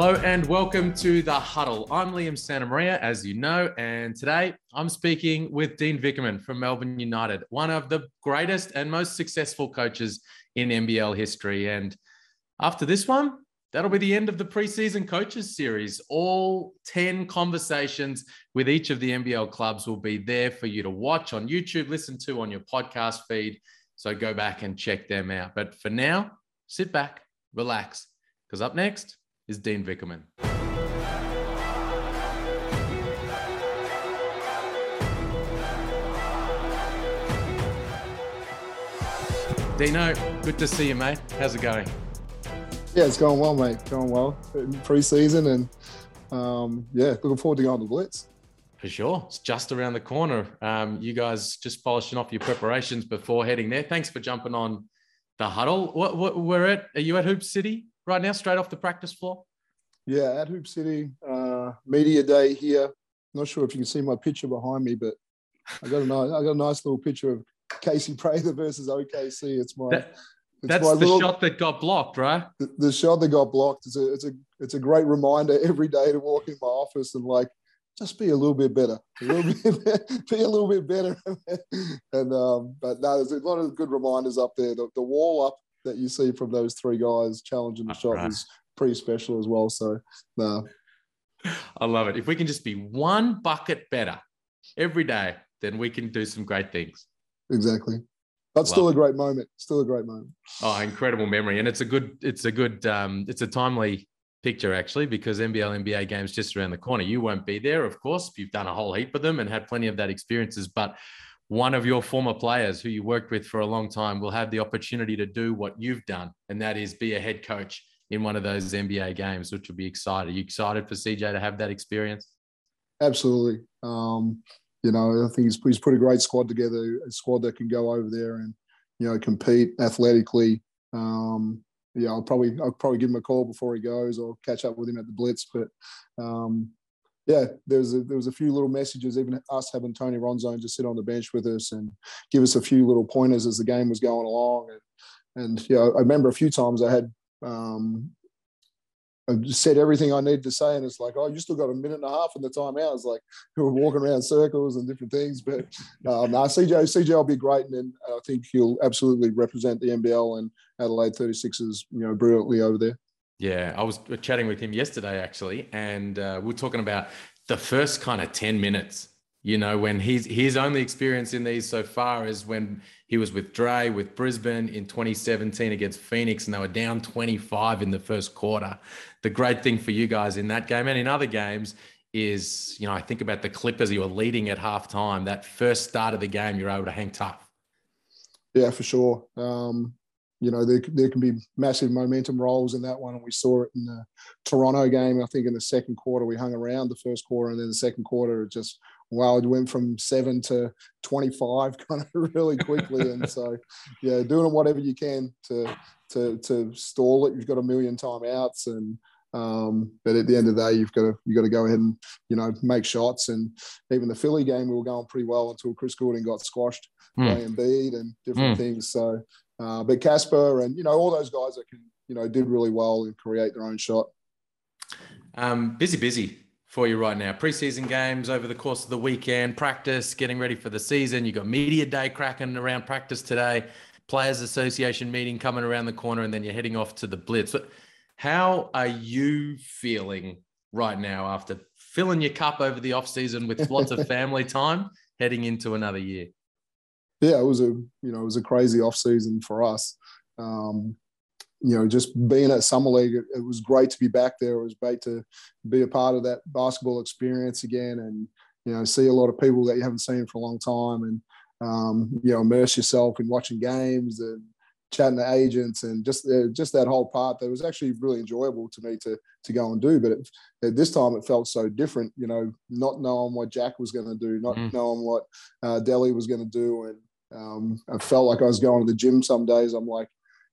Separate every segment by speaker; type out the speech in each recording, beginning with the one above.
Speaker 1: Hello and welcome to the Huddle. I'm Liam Santamaria, as you know, and today I'm speaking with Dean Vickerman from Melbourne United, one of the greatest and most successful coaches in NBL history. And after this one, that'll be the end of the preseason coaches series. All 10 conversations with each of the NBL clubs will be there for you to watch on YouTube, listen to on your podcast feed. So go back and check them out. But for now, sit back, relax, because up next, is Dean Vickerman. Dino, good to see you, mate. How's it going?
Speaker 2: Yeah, it's going well, mate. Going well. Pre-season and um, yeah, looking forward to going to Blitz.
Speaker 1: For sure. It's just around the corner. Um, you guys just polishing off your preparations before heading there. Thanks for jumping on the huddle. What, what, we're at, are you at Hoop City right now, straight off the practice floor?
Speaker 2: Yeah, at Hoop City, uh, media day here. Not sure if you can see my picture behind me, but I got a nice, I got a nice little picture of Casey Prather versus OKC. It's my
Speaker 1: that, that's the little, shot that got blocked, right?
Speaker 2: The, the, shot that got blocked. It's a it's a it's a great reminder every day to walk in my office and like just be a little bit better, a little bit, be a little bit better. and um, but no, there's a lot of good reminders up there. The, the wall up that you see from those three guys challenging the shot right. was pretty special as well. So, no.
Speaker 1: I love it. If we can just be one bucket better every day, then we can do some great things.
Speaker 2: Exactly. That's still a great moment. Still a great moment.
Speaker 1: Oh, incredible memory. And it's a good, it's a good, um, it's a timely picture actually, because NBL, NBA games just around the corner. You won't be there, of course. If you've done a whole heap of them and had plenty of that experiences. But one of your former players who you worked with for a long time will have the opportunity to do what you've done, and that is be a head coach in one of those NBA games, which will be exciting. Are you excited for CJ to have that experience?
Speaker 2: Absolutely. Um, you know, I think he's, he's put a great squad together, a squad that can go over there and, you know, compete athletically. Um, yeah, I'll probably I'll probably give him a call before he goes or catch up with him at the Blitz. But um, yeah, there was a, there was a few little messages, even us having Tony Ronzone just sit on the bench with us and give us a few little pointers as the game was going along. And, and yeah, I remember a few times I had um, I said everything I needed to say, and it's like, oh, you still got a minute and a half in the timeout. It's like we were walking around circles and different things. But um, no, CJ, CJ will be great, and I think he'll absolutely represent the NBL and Adelaide 36ers, you know, brilliantly over there.
Speaker 1: Yeah, I was chatting with him yesterday actually, and uh, we are talking about the first kind of 10 minutes you know, when he's his only experience in these so far is when he was with Dre with Brisbane in 2017 against Phoenix, and they were down 25 in the first quarter. The great thing for you guys in that game and in other games is, you know, I think about the Clippers, you were leading at halftime. That first start of the game, you're able to hang tough.
Speaker 2: Yeah, for sure. Um, you know, there, there can be massive momentum rolls in that one. And we saw it in the Toronto game. I think in the second quarter, we hung around the first quarter. And then the second quarter, it just wow, it went from seven to 25 kind of really quickly. and so, yeah, doing whatever you can to, to, to stall it. You've got a million timeouts and, um, but at the end of the day, you've got to you've got to go ahead and you know make shots. And even the Philly game, we were going pretty well until Chris Goulding got squashed mm. by Embiid and different mm. things. So, uh, but Casper and you know all those guys that can you know did really well and create their own shot.
Speaker 1: Um, busy, busy for you right now. Preseason games over the course of the weekend, practice, getting ready for the season. You got media day cracking around practice today, players association meeting coming around the corner, and then you're heading off to the Blitz. But how are you feeling right now after filling your cup over the off season with lots of family time, heading into another year?
Speaker 2: Yeah, it was a you know it was a crazy off season for us. Um, you know, just being at Summer League, it, it, was great to be back there. It was great to be a part of that basketball experience again, and you know, see a lot of people that you haven't seen for a long time, and um, you know, immerse yourself in watching games and chatting to agents, and just uh, just that whole part that was actually really enjoyable to me to to go and do. But it, at this time, it felt so different. You know, not knowing what Jack was going to do, not mm. knowing what uh, Delly was going to do, and um, I felt like I was going to the gym some days. I'm like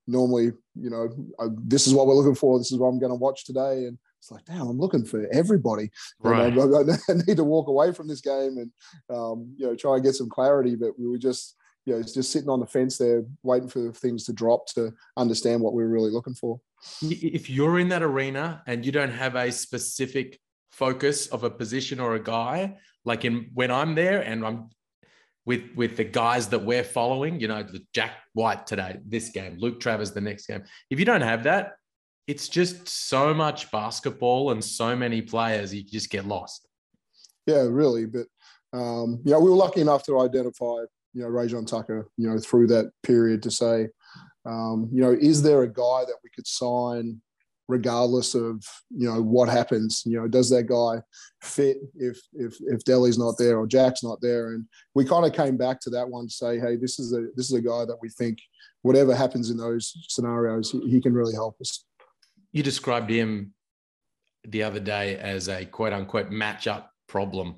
Speaker 2: normally, you know, I, this is what we're looking for. This is what I'm going to watch today. And it's like, damn, I'm looking for everybody. Right. You know, I, I, need to walk away from this game and, um, you know, try and get some clarity. But we were just, you know, just sitting on the fence there, waiting for things to drop to understand what we we're really looking for.
Speaker 1: If you're in that arena and you don't have a specific focus of a position or a guy, like in when I'm there and I'm with with the guys that we're following, you know, the Jack White today, this game, Luke Travers the next game. If you don't have that, it's just so much basketball and so many players, you just get lost.
Speaker 2: Yeah, really. But um, yeah, we were lucky enough to identify, you know, Rayjon Tucker, you know, through that period to say, um, you know, is there a guy that we could sign regardless of you know what happens you know does that guy fit if if if Delly's not there or Jack's not there? And we kind of came back to that one to say hey this is a this is a guy that we think whatever happens in those scenarios he, he can really help us.
Speaker 1: You described him the other day as a quote unquote matchup problem.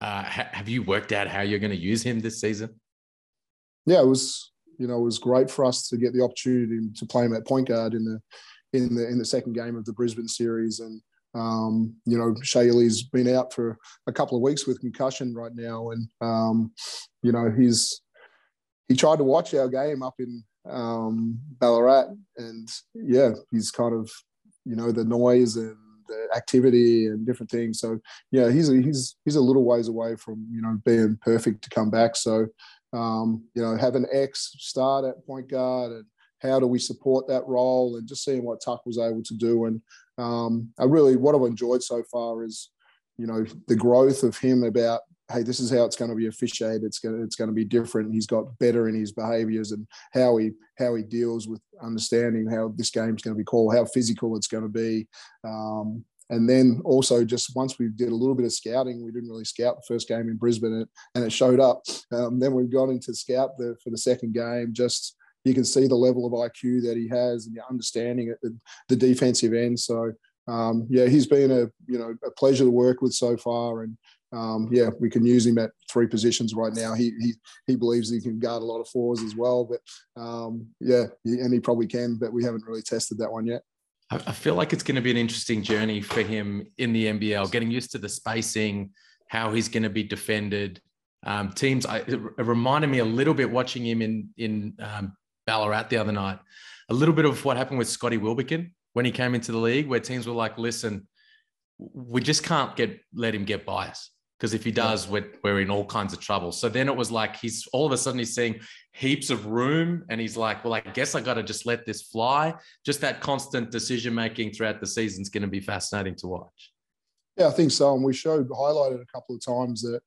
Speaker 1: Uh, ha- have you worked out how you're going to use him this season?
Speaker 2: Yeah it was you know, it was great for us to get the opportunity to play him at point guard in the in the in the second game of the Brisbane series. And um, you know, Shea Ili's been out for a couple of weeks with concussion right now, and um, you know, he's he tried to watch our game up in um, Ballarat, and yeah, he's kind of you know the noise and the activity and different things. So yeah, he's a, he's he's a little ways away from you know being perfect to come back. So um, you know, have an X start at point guard and how do we support that role and just seeing what Tuck was able to do. And um, I really, what I've enjoyed so far is, you know, the growth of him about, hey, this is how it's going to be officiated. It's going to, it's going to be different. He's got better in his behaviors and how he, how he deals with understanding how this game's going to be called, how physical it's going to be. Um, and then also just once we did a little bit of scouting, we didn't really scout the first game in Brisbane, and, and it showed up. Um, then we've gone into scout the, for the second game. Just you can see the level of IQ that he has and the understanding at the, the defensive end. So um, yeah, he's been a you know a pleasure to work with so far, and um, yeah, we can use him at three positions right now. He he he believes he can guard a lot of fours as well, but um, yeah, and he probably can, but we haven't really tested that one yet.
Speaker 1: I feel like it's going to be an interesting journey for him in the NBL, getting used to the spacing, how he's going to be defended. Um, teams, I, it reminded me a little bit watching him in in um, Ballarat the other night, a little bit of what happened with Scotty Wilbekin when he came into the league, where teams were like, "Listen, we just can't get let him get bias because if he does, we're, we're in all kinds of trouble." So then it was like he's all of a sudden he's seeing heaps of room and he's like, well, I guess I got to just let this fly. Just that constant decision making throughout the season is going to be fascinating to watch.
Speaker 2: Yeah, I think so. And we showed, highlighted a couple of times that,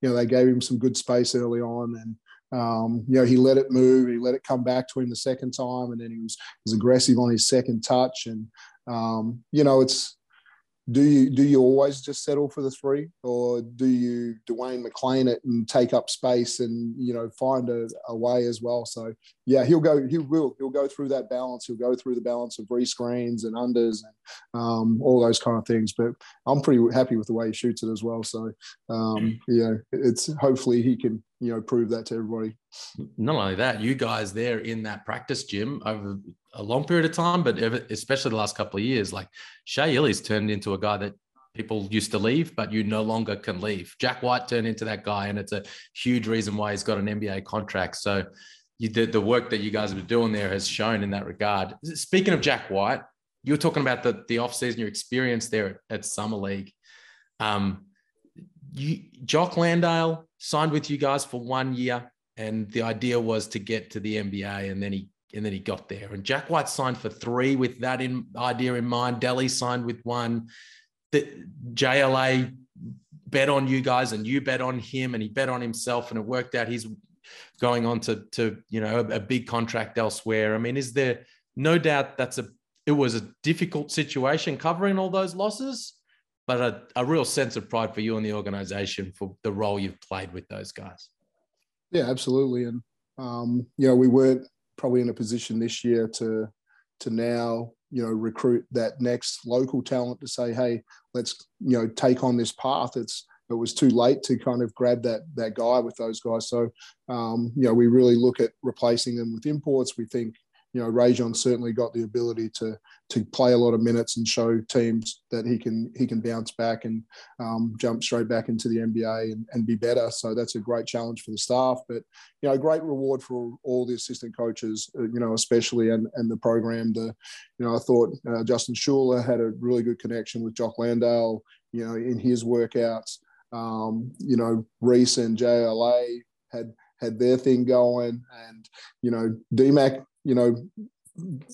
Speaker 2: you know, they gave him some good space early on and, um, you know, he let it move, he let it come back to him the second time, and then he was, was aggressive on his second touch. And, um, you know, it's, do you do you always just settle for the three, or do you Dwayne McLean it and take up space and you know find a, a, way as well? So yeah, he'll go. He will. He'll go through that balance. He'll go through the balance of rescreens and unders and um, all those kind of things. But I'm pretty happy with the way he shoots it as well. So um, yeah, it's hopefully he can you know prove that to everybody.
Speaker 1: Not only that, you guys there in that practice gym over a long period of time, but especially the last couple of years, like Shea Ili's turned into a guy that people used to leave, but you no longer can leave. Jack White turned into that guy, and it's a huge reason why he's got an NBA contract. So you, the, the work that you guys have been doing there has shown in that regard. Speaking of Jack White, you were talking about the, the offseason, your experience there at, at Summer League. Um, you, Jock Landale signed with you guys for one year, and the idea was to get to the NBA, and then he and then he got there. And Jack White signed for three with that in idea in mind. Delly signed with one. The JLA bet on you guys, and you bet on him, and he bet on himself, and it worked out. He's going on to to you know a, a big contract elsewhere. I mean, is there no doubt that's a it was a difficult situation covering all those losses, but a, a real sense of pride for you and the organization for the role you've played with those guys.
Speaker 2: Yeah, absolutely. And um, you know, we weren't probably in a position this year to to now you know recruit that next local talent to say hey let's you know take on this path. It's it was too late to kind of grab that that guy with those guys. So um, you know we really look at replacing them with imports. We think you know, Rayjon certainly got the ability to to play a lot of minutes and show teams that he can he can bounce back and um, jump straight back into the NBA and, and be better. So that's a great challenge for the staff, but you know, great reward for all the assistant coaches, uh, you know, especially and and the program. The you know, I thought uh, Justin Schueller had a really good connection with Jock Landale, you know, in his workouts. Um, you know, Reese and JLA had had their thing going, and you know, DMAC, you know,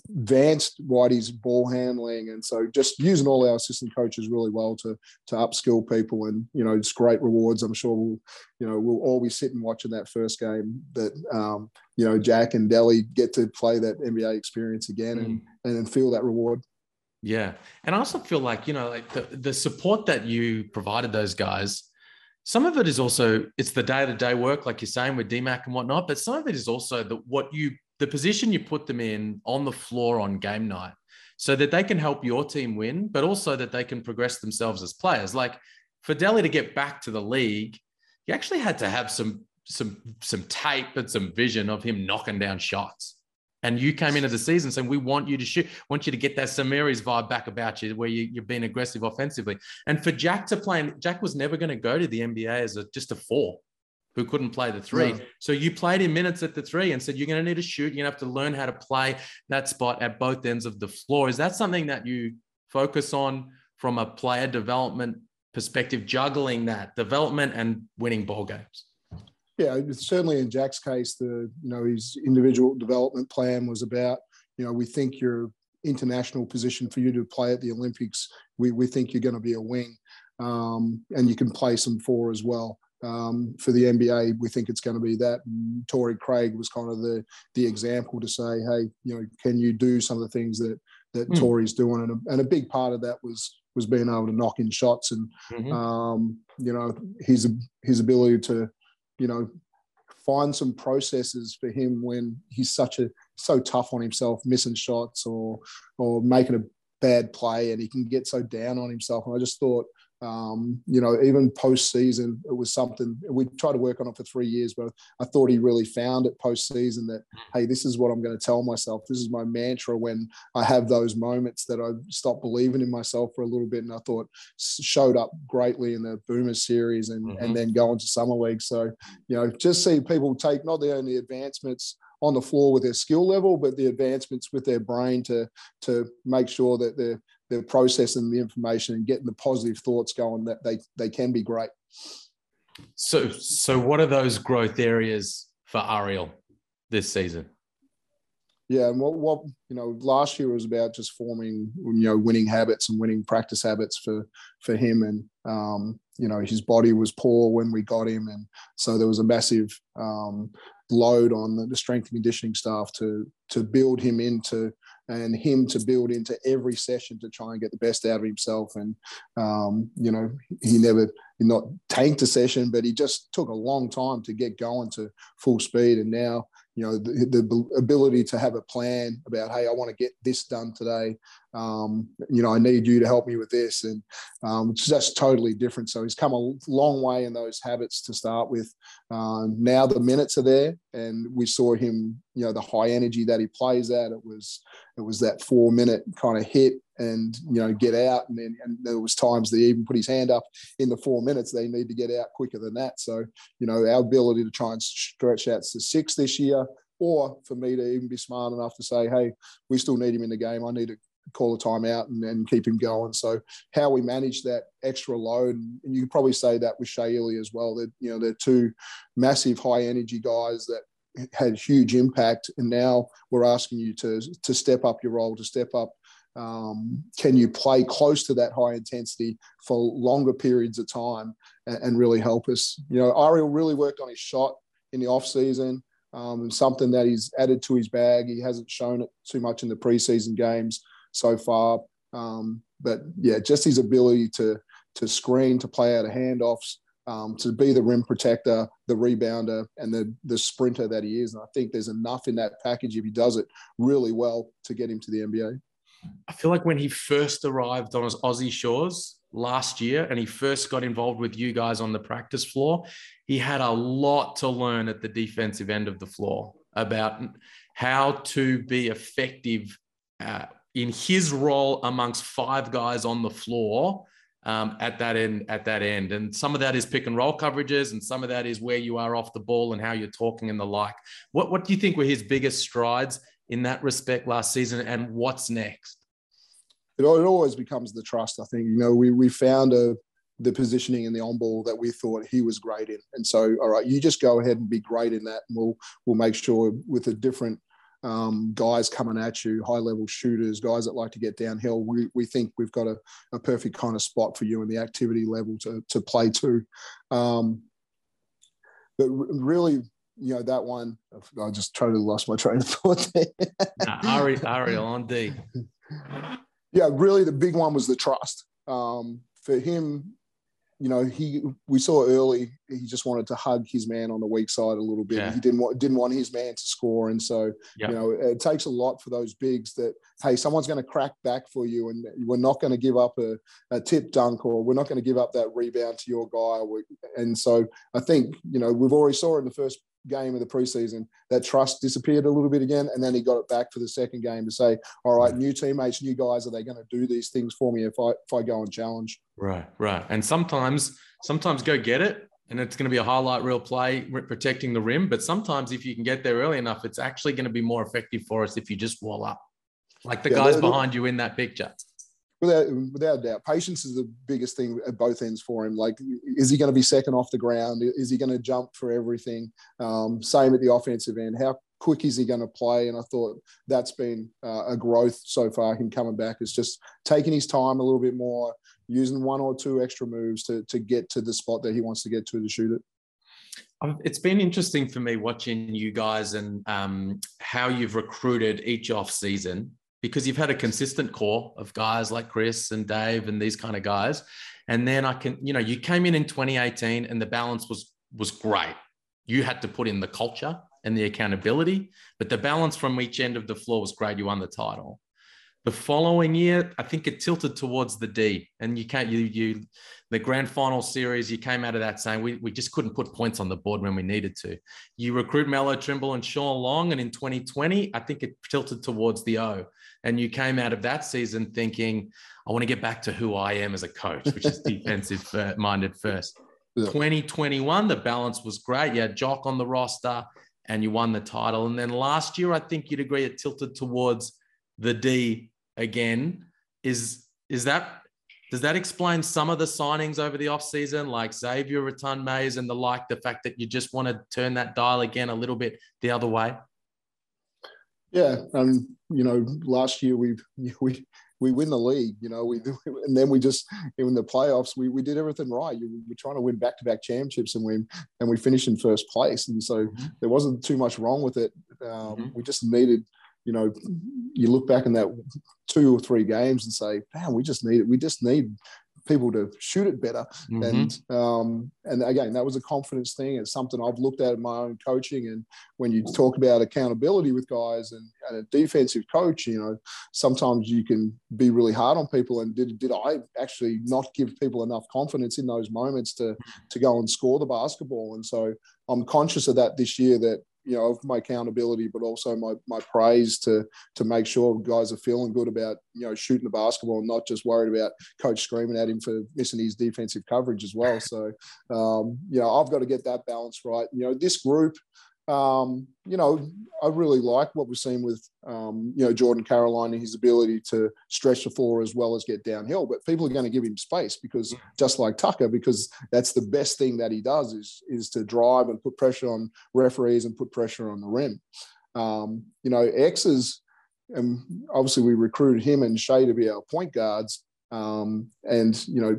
Speaker 2: advanced Whitey's ball handling, and so just using all our assistant coaches really well to to upskill people, and you know, it's great rewards. I'm sure we'll, you know, we'll all be sitting watching that first game that um, you know Jack and Delly get to play that NBA experience again mm. and and feel that reward.
Speaker 1: Yeah, and I also feel like you know, like the the support that you provided those guys some of it is also it's the day-to-day work like you're saying with dmac and whatnot but some of it is also the what you the position you put them in on the floor on game night so that they can help your team win but also that they can progress themselves as players. Like for Delly to get back to the league you actually had to have some some some tape and some vision of him knocking down shots and you came into the season saying, we want you to shoot, want you to get that St Mary's vibe back about you, where you, you're being aggressive offensively. And for Jack to play, Jack was never going to go to the NBA as a, just a four who couldn't play the three. No. So you played in minutes at the three and said, you're going to need to shoot. You're going to have to learn how to play that spot at both ends of the floor. Is that something that you focus on from a player development perspective, juggling that development and winning ball games?
Speaker 2: Yeah, certainly in Jack's case, the you know his individual development plan was about you know we think your international position for you to play at the Olympics, we we think you're going to be a wing, um, and you can play some four as well. Um, for the NBA, we think it's going to be that. And Torrey Craig was kind of the the example to say, hey, you know, can you do some of the things that that mm. Torrey's doing? And a, and a big part of that was was being able to knock in shots and mm-hmm. um, you know his his ability to you know, find some processes for him when he's such a so tough on himself, missing shots or or making a bad play, and he can get so down on himself. And I just thought um, you know, even post-season, it was something we tried to work on it for three years, but I thought he really found it post-season that, hey, this is what I'm going to tell myself. This is my mantra when I have those moments that I stop believing in myself for a little bit. And I thought showed up greatly in the Boomer series and, mm-hmm. and then go to summer league. So, you know, just see people take not the only advancements on the floor with their skill level, but the advancements with their brain to to make sure that they're they're processing the information and getting the positive thoughts going that they they can be great.
Speaker 1: So so what are those growth areas for Ariel this season?
Speaker 2: Yeah, and what, what you know, last year was about just forming you know winning habits and winning practice habits for for him, and um, you know his body was poor when we got him, and so there was a massive um, load on the, the strength and conditioning staff to to build him into and him to build into every session to try and get the best out of himself. And um, you know, he never not tanked a session, but he just took a long time to get going to full speed. And now you know the, the, ability to have a plan about hey i want to get this done today um, you know i need you to help me with this and um, it's just totally different. So he's come a long way in those habits to start with. Uh, now the minutes are there and we saw him you know the high energy that he plays at. It was it was that four minute kind of hit and you know get out and then and there was times they even put his hand up in the four minutes they need to get out quicker than that. So you know our ability to try and stretch out to six this year or for me to even be smart enough to say hey we still need him in the game. I need to call a timeout and, and keep him going so how we manage that extra load and you could probably say that with Shea as well that you know they're two massive high energy guys that had huge impact and now we're asking you to to step up your role to step up um, can you play close to that high intensity for longer periods of time and, and, really help us? You know, Ariel really worked on his shot in the off season. Um, something that he's added to his bag. He hasn't shown it too much in the preseason games so far. Um, but yeah, just his ability to to screen, to play out of handoffs, um, to be the rim protector, the rebounder, and the the sprinter that he is. And I think there's enough in that package if he does it really well to get him to the NBA.
Speaker 1: I feel like when he first arrived on his Aussie shores last year and he first got involved with you guys on the practice floor, he had a lot to learn at the defensive end of the floor about how to be effective in his role amongst five guys on the floor um, at that end. At that end, and some of that is pick and roll coverages, and some of that is where you are off the ball and how you're talking and the like. What What do you think were his biggest strides in that respect last season, and what's next?
Speaker 2: It, it always becomes the trust. I think you know we we found a the positioning in the on ball that we thought he was great in. And so, all right, you just go ahead and be great in that, and we'll we'll make sure with a different um, guys coming at you, high level shooters, guys that like to get downhill. We, we think we've got a, a perfect kind of spot for you and the activity level to, to play to. Um, but really, you know, that one, I just totally lost my train of thought there.
Speaker 1: nah, Ari, Ari on D.
Speaker 2: Yeah, really, the big one was the trust. Um, for him, you know, he we saw early he just wanted to hug his man on the weak side a little bit. Yeah. He didn't want didn't want his man to score, and so yep. you know it takes a lot for those bigs that hey, someone's going to crack back for you, and we're not going to give up a, a tip dunk or we're not going to give up that rebound to your guy. And so I think you know we've already saw it in the first game of the preseason, that trust disappeared a little bit again. And then he got it back for the second game to say, all right, new teammates, new guys, are they going to do these things for me if I if I go and challenge?
Speaker 1: Right, right. And sometimes, sometimes go get it. And it's going to be a highlight reel play protecting the rim. But sometimes, if you can get there early enough, it's actually going to be more effective for us if you just wall up, like the yeah, guys behind you in that picture
Speaker 2: without without doubt, patience is the biggest thing at both ends for him. Like, is he going to be second off the ground? Is he going to jump for everything? Um, same at the offensive end. How quick is he going to play? And I thought that's been uh, a growth so far. Him coming back is just taking his time a little bit more, using one or two extra moves to to get to the spot that he wants to get to to shoot it.
Speaker 1: It's been interesting for me watching you guys and um, how you've recruited each off season because you've had a consistent core of guys like Chris and Dave and these kind of guys. And then I can, you know, you came in in 2018 and the balance was was great. You had to put in the culture and the accountability, but the balance from each end of the floor was great. You won the title. The following year, I think it tilted towards the D, and you can't you you the grand final series. You came out of that saying we, we just couldn't put points on the board when we needed to. You recruit Melo Trimble and Shawn Long, and in 2020, I think it tilted towards the O, and you came out of that season thinking I want to get back to who I am as a coach, which is defensive uh, minded first. Yeah. 2021, the balance was great. You had Jock on the roster, and you won the title. And then last year, I think you'd agree it tilted towards the D again. Is is that does that explain some of the signings over the offseason, like Xavier Rathan-Mayes and the like, the fact that you just want to turn that dial again a little bit the other way?
Speaker 2: Yeah, and you know, last year we we we win the league, you know, we and then we just in the playoffs we, we did everything right. We're trying to win back to back championships and we and we finished in first place, and so mm-hmm. there wasn't too much wrong with it. Um, mm-hmm. We just needed you know, you look back in that two or three games and say, man, we just need it. We just need people to shoot it better. Mm-hmm. And um, and again, that was a confidence thing. It's something I've looked at in my own coaching. And when you talk about accountability with guys and, and a defensive coach, you know, sometimes you can be really hard on people. And did did I actually not give people enough confidence in those moments to to go and score the basketball? And so I'm conscious of that this year. That you know of my accountability, but also my my praise to to make sure guys are feeling good about you know shooting the basketball and not just worried about coach screaming at him for missing his defensive coverage as well. So um, you know I've got to get that balance right. You know this group um, you know, I really like what we've seen with, um, you know, Jordan Caroline and his ability to stretch the floor as well as get downhill. But people are going to give him space because, just like Tucker, because that's the best thing that he does is is to drive and put pressure on referees and put pressure on the rim. Um, you know, X's, and obviously we recruited him and Shea to be our point guards, um, and you know,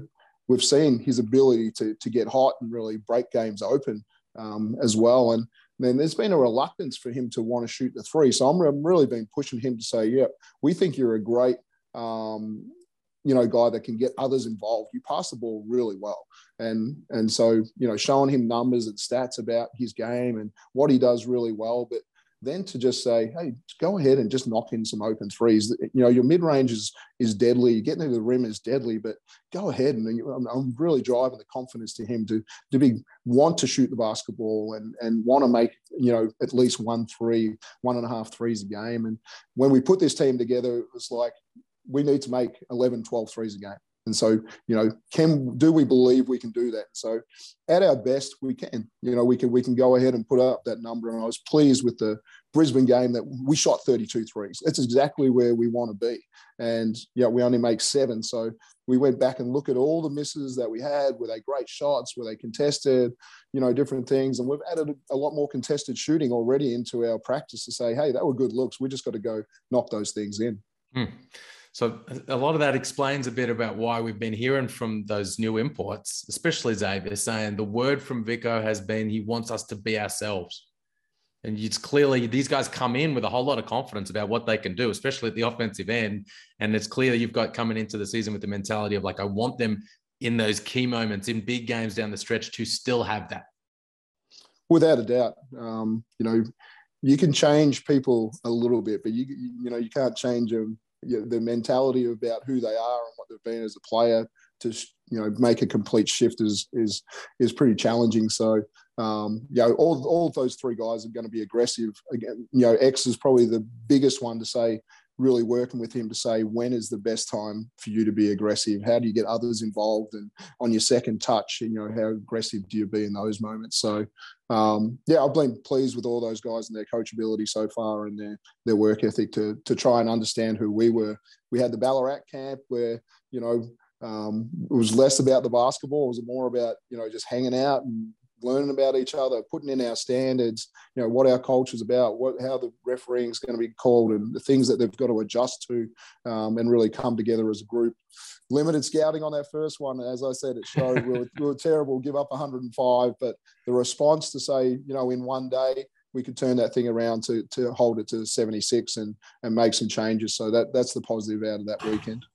Speaker 2: we've seen his ability to to get hot and really break games open um, as well, and then there's been a reluctance for him to want to shoot the three. So I'm really been pushing him to say, yeah, we think you're a great, um, you know, guy that can get others involved. You pass the ball really well. And, and so, you know, showing him numbers and stats about his game and what he does really well. But then to just say, hey, go ahead and just knock in some open threes. You know, your mid range is is deadly. Getting to the rim is deadly, but go ahead and I'm really driving the confidence to him to to be want to shoot the basketball and and want to make you know at least one three, one and a half threes a game. And when we put this team together, it was like we need to make 11, 12 threes a game. And so, you know, can do we believe we can do that? So, at our best, we can. You know, we can we can go ahead and put up that number. And I was pleased with the Brisbane game that we shot 32 threes. That's exactly where we want to be. And yeah, we only make seven. So we went back and look at all the misses that we had. Were they great shots? Were they contested? You know, different things. And we've added a lot more contested shooting already into our practice to say, hey, that were good looks. We just got to go knock those things in.
Speaker 1: Hmm. So a lot of that explains a bit about why we've been hearing from those new imports, especially Xavier, saying the word from Vico has been he wants us to be ourselves. And it's clearly these guys come in with a whole lot of confidence about what they can do, especially at the offensive end. And it's clear you've got coming into the season with the mentality of like, I want them in those key moments in big games down the stretch to still have that.
Speaker 2: Without a doubt. Um, you know, you can change people a little bit, but you you know you can't change them the mentality about who they are and what they've been as a player to you know make a complete shift is is is pretty challenging. So um, you know all all of those three guys are going to be aggressive. Again, you know X is probably the biggest one to say really working with him to say when is the best time for you to be aggressive? How do you get others involved and on your second touch you know how aggressive do you be in those moments? So um, yeah i've been pleased with all those guys and their coachability so far and their their work ethic to to try and understand who we were. We had the ballarat camp where you know um, it was less about the basketball it was more about you know just hanging out and learning about each other, putting in our standards, you know, what our culture is about, what how the refereeing is going to be called, and the things that they've got to adjust to, um, and really come together as a group. Limited scouting on that first one, as I said, it showed we were, we were terrible, give up 105, but the response to say, you know, in one day we could turn that thing around to to hold it to 76 and and make some changes. So that that's the positive out of that weekend.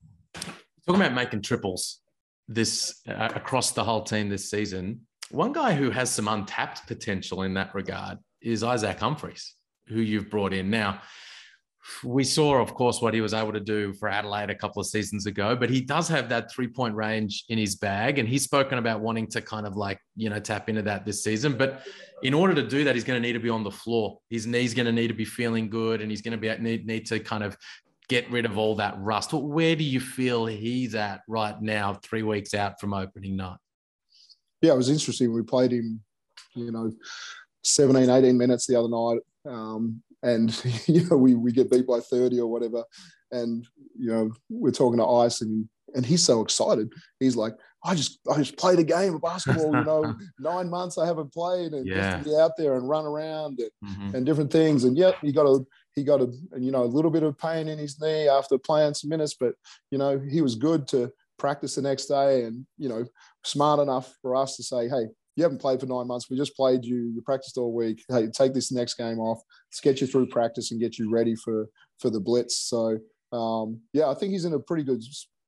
Speaker 1: Talking about making triples this uh, across the whole team this season one guy who has some untapped potential in that regard is Isaac Humphries, who you've brought in. Now, we saw, of course, what he was able to do for Adelaide a couple of seasons ago, but he does have that three point range in his bag. And he's spoken about wanting to kind of like, you know, tap into that this season. But in order to do that, he's going to need to be on the floor. His knee's going to need to be feeling good and he's going to be need, need to kind of get rid of all that rust. Where do you feel he's at right now, three weeks out from opening night?
Speaker 2: Yeah, it was interesting. We played him, you know, 17, 18 minutes the other night. Um, and, you know, we, we get beat by 30 or whatever. And, you know, we're talking to Ice and, and he's so excited. He's like, I just I just played a game of basketball, you know, nine months I haven't played and yeah. just to be out there and run around and, mm-hmm. and different things. And yet he got a he got a you know a little bit of pain in his knee after playing some minutes, but you know, he was good to practice the next day and, you know, smart enough for us to say, hey, you haven't played for nine months. We just played you. You practiced all week. Hey, take this next game off. Let's get you through practice and get you ready for for the blitz. So um, yeah, I think he's in a pretty good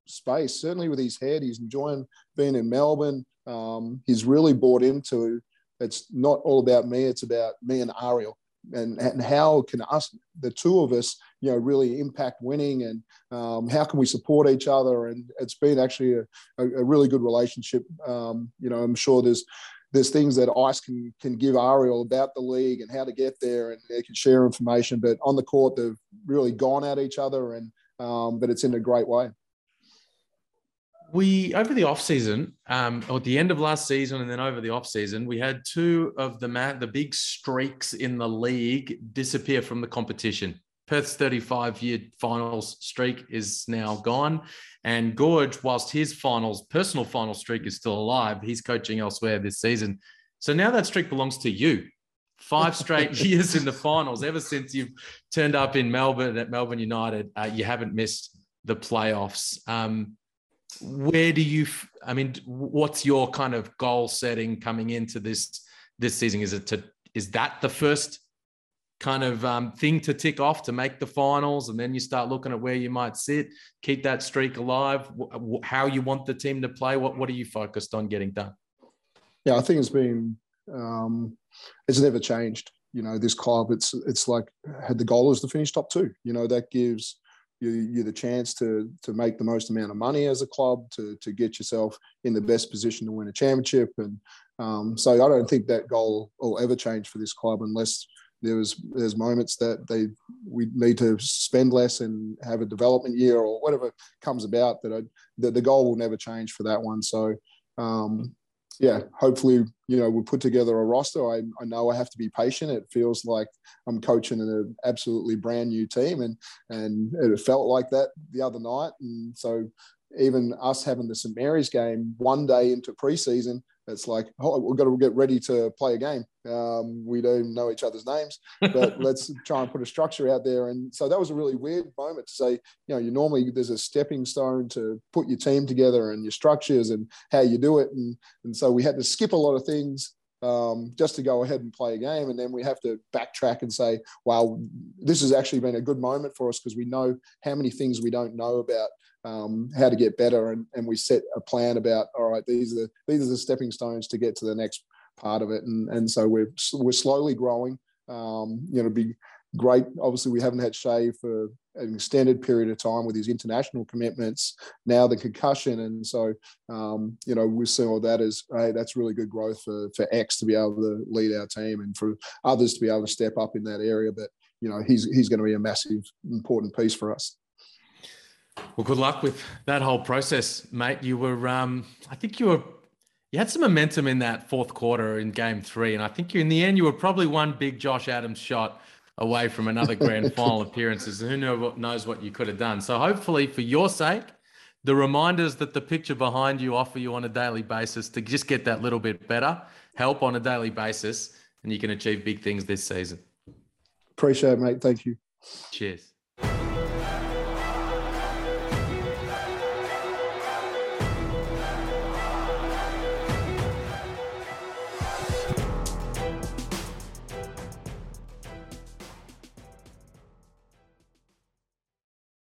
Speaker 2: space. Certainly with his head, he's enjoying being in Melbourne. Um, he's really bought into. It's not all about me. It's about me and Ariel and, and how can us, the two of us, you know, really impact winning and um, how can we support each other? And it's been actually a, a really good relationship. Um, you know, I'm sure there's, there's things that ICE can can give Ariel about the league and how to get there, and they can share information. But on the court, they've really gone at each other, and um, but it's in a great way
Speaker 1: we over the off season, um, or at the end of last season, and then over the off season, we had two of the man, the big streaks in the league disappear from the competition. Perth's 35 year finals streak is now gone. And Goorj, whilst his finals, personal final streak is still alive, he's coaching elsewhere this season. So now that streak belongs to you. Five straight years in the finals, ever since you've turned up in Melbourne at Melbourne United, uh, you haven't missed the playoffs. Um, where do you i mean what's your kind of goal setting coming into this this season? Is it to is that the first kind of um, thing to tick off to make the finals and then you start looking at where you might sit keep that streak alive? How you want the team to play? What what are you focused on getting done?
Speaker 2: Yeah i think it's been um, it's never changed. You know, this club, it's it's like had the goal is to finish top two. You know, that gives you, you the chance to to make the most amount of money as a club, to to get yourself in the best position to win a championship. And um, so I don't think that goal will ever change for this club unless there was there's moments that they we need to spend less and have a development year or whatever comes about that I, the, the goal will never change for that one so um, yeah hopefully you know we'll put together a roster. I, I know I have to be patient. It feels like I'm coaching an absolutely brand new team and and it felt like that the other night. And so even us having the St Mary's game one day into preseason it's like, oh, we've got to get ready to play a game. Um, we don't know each other's names, but let's try and put a structure out there. And so that was a really weird moment to say, you know, you normally there's a stepping stone to put your team together and your structures and how you do it. And, and so we had to skip a lot of things um, just to go ahead and play a game. And then we have to backtrack and say, wow, this has actually been a good moment for us because we know how many things we don't know about um, how to get better, and, and we set a plan about all right, these are the, these are the stepping stones to get to the next part of it, and and so we're we're slowly growing. Um, you know, be great. Obviously, we haven't had Shea for an extended period of time with his international commitments. Now the concussion, and so um, you know we see all that as hey, that's really good growth for for X to be able to lead our team, and for others to be able to step up in that area. But you know he's he's going to be a massive important piece for us.
Speaker 1: Well, good luck with that whole process, mate. You were, um, I think you were, you had some momentum in that fourth quarter in game three. And I think you, in the end, you were probably one big Josh Adams shot away from another grand final appearances. Who knows what you could have done. So hopefully, for your sake, the reminders that the picture behind you offer you on a daily basis to just get that little bit better, help on a daily basis, and you can achieve big things this season.
Speaker 2: Appreciate it, mate. Thank you.
Speaker 1: Cheers.